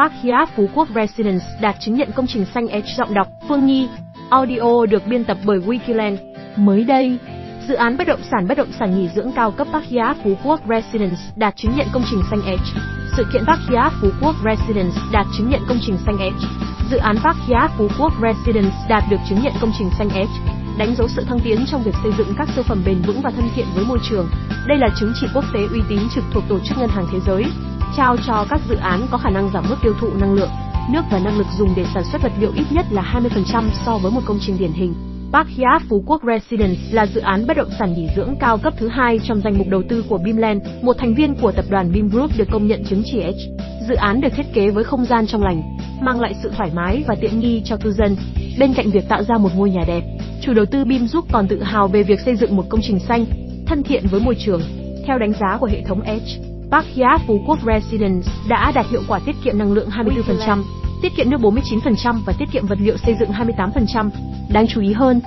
Park Hyatt Phú Quốc Residence đạt chứng nhận công trình xanh EDGE giọng đọc Phương Nhi. Audio được biên tập bởi Wikiland. Mới đây, dự án bất động sản bất động sản nghỉ dưỡng cao cấp Park Hyatt Phú Quốc Residence đạt chứng nhận công trình xanh EDGE. Sự kiện Park Hyatt Phú Quốc Residence đạt chứng nhận công trình xanh EDGE. Dự án Park Hyatt Phú Quốc Residence đạt được chứng nhận công trình xanh EDGE, đánh dấu sự thăng tiến trong việc xây dựng các siêu phẩm bền vững và thân thiện với môi trường. Đây là chứng chỉ quốc tế uy tín trực thuộc Tổ chức Ngân hàng Thế giới, trao cho các dự án có khả năng giảm mức tiêu thụ năng lượng, nước và năng lực dùng để sản xuất vật liệu ít nhất là 20% so với một công trình điển hình. Park Hyatt Phú Quốc Residence là dự án bất động sản nghỉ dưỡng cao cấp thứ hai trong danh mục đầu tư của Bimland, một thành viên của tập đoàn Bim Group được công nhận chứng chỉ H. Dự án được thiết kế với không gian trong lành, mang lại sự thoải mái và tiện nghi cho cư dân, bên cạnh việc tạo ra một ngôi nhà đẹp. Chủ đầu tư BIM giúp còn tự hào về việc xây dựng một công trình xanh, thân thiện với môi trường. Theo đánh giá của hệ thống Edge, Park Phú Quốc Residence đã đạt hiệu quả tiết kiệm năng lượng 24%, tiết kiệm nước 49% và tiết kiệm vật liệu xây dựng 28%. Đáng chú ý hơn,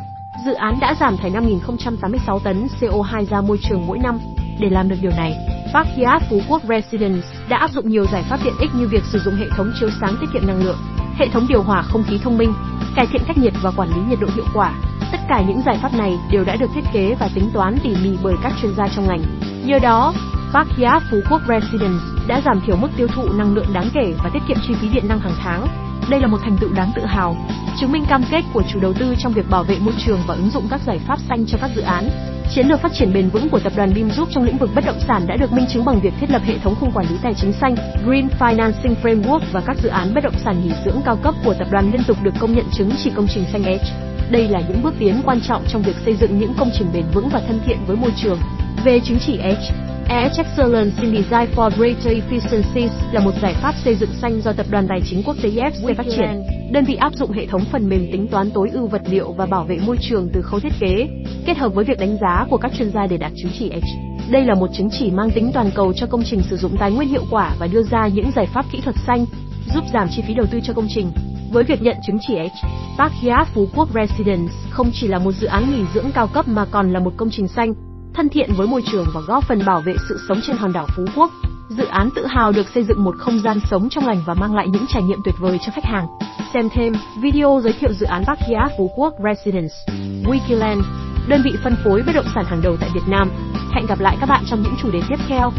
dự án đã giảm thải 5.086 tấn CO2 ra môi trường mỗi năm. Để làm được điều này, Park Phú Quốc Residence đã áp dụng nhiều giải pháp tiện ích như việc sử dụng hệ thống chiếu sáng tiết kiệm năng lượng, hệ thống điều hòa không khí thông minh, cải thiện cách nhiệt và quản lý nhiệt độ hiệu quả. Tất cả những giải pháp này đều đã được thiết kế và tính toán tỉ mỉ bởi các chuyên gia trong ngành. Nhờ đó, Park Hyatt Phú Quốc Residence đã giảm thiểu mức tiêu thụ năng lượng đáng kể và tiết kiệm chi phí điện năng hàng tháng. Đây là một thành tựu đáng tự hào, chứng minh cam kết của chủ đầu tư trong việc bảo vệ môi trường và ứng dụng các giải pháp xanh cho các dự án. Chiến lược phát triển bền vững của tập đoàn BIM giúp trong lĩnh vực bất động sản đã được minh chứng bằng việc thiết lập hệ thống khung quản lý tài chính xanh, Green Financing Framework và các dự án bất động sản nghỉ dưỡng cao cấp của tập đoàn liên tục được công nhận chứng chỉ công trình xanh Edge. Đây là những bước tiến quan trọng trong việc xây dựng những công trình bền vững và thân thiện với môi trường. Về chứng chỉ Edge, Edge Excellence in Design for Greater Efficiencies là một giải pháp xây dựng xanh do tập đoàn tài chính quốc tế IFC phát triển. Đơn vị áp dụng hệ thống phần mềm tính toán tối ưu vật liệu và bảo vệ môi trường từ khâu thiết kế, kết hợp với việc đánh giá của các chuyên gia để đạt chứng chỉ Edge. Đây là một chứng chỉ mang tính toàn cầu cho công trình sử dụng tài nguyên hiệu quả và đưa ra những giải pháp kỹ thuật xanh, giúp giảm chi phí đầu tư cho công trình. Với việc nhận chứng chỉ H, Park Hyatt Phú Quốc Residence không chỉ là một dự án nghỉ dưỡng cao cấp mà còn là một công trình xanh, thân thiện với môi trường và góp phần bảo vệ sự sống trên hòn đảo Phú Quốc. Dự án tự hào được xây dựng một không gian sống trong lành và mang lại những trải nghiệm tuyệt vời cho khách hàng. Xem thêm video giới thiệu dự án Park Phú Quốc Residence, Wikiland, đơn vị phân phối bất động sản hàng đầu tại Việt Nam. Hẹn gặp lại các bạn trong những chủ đề tiếp theo.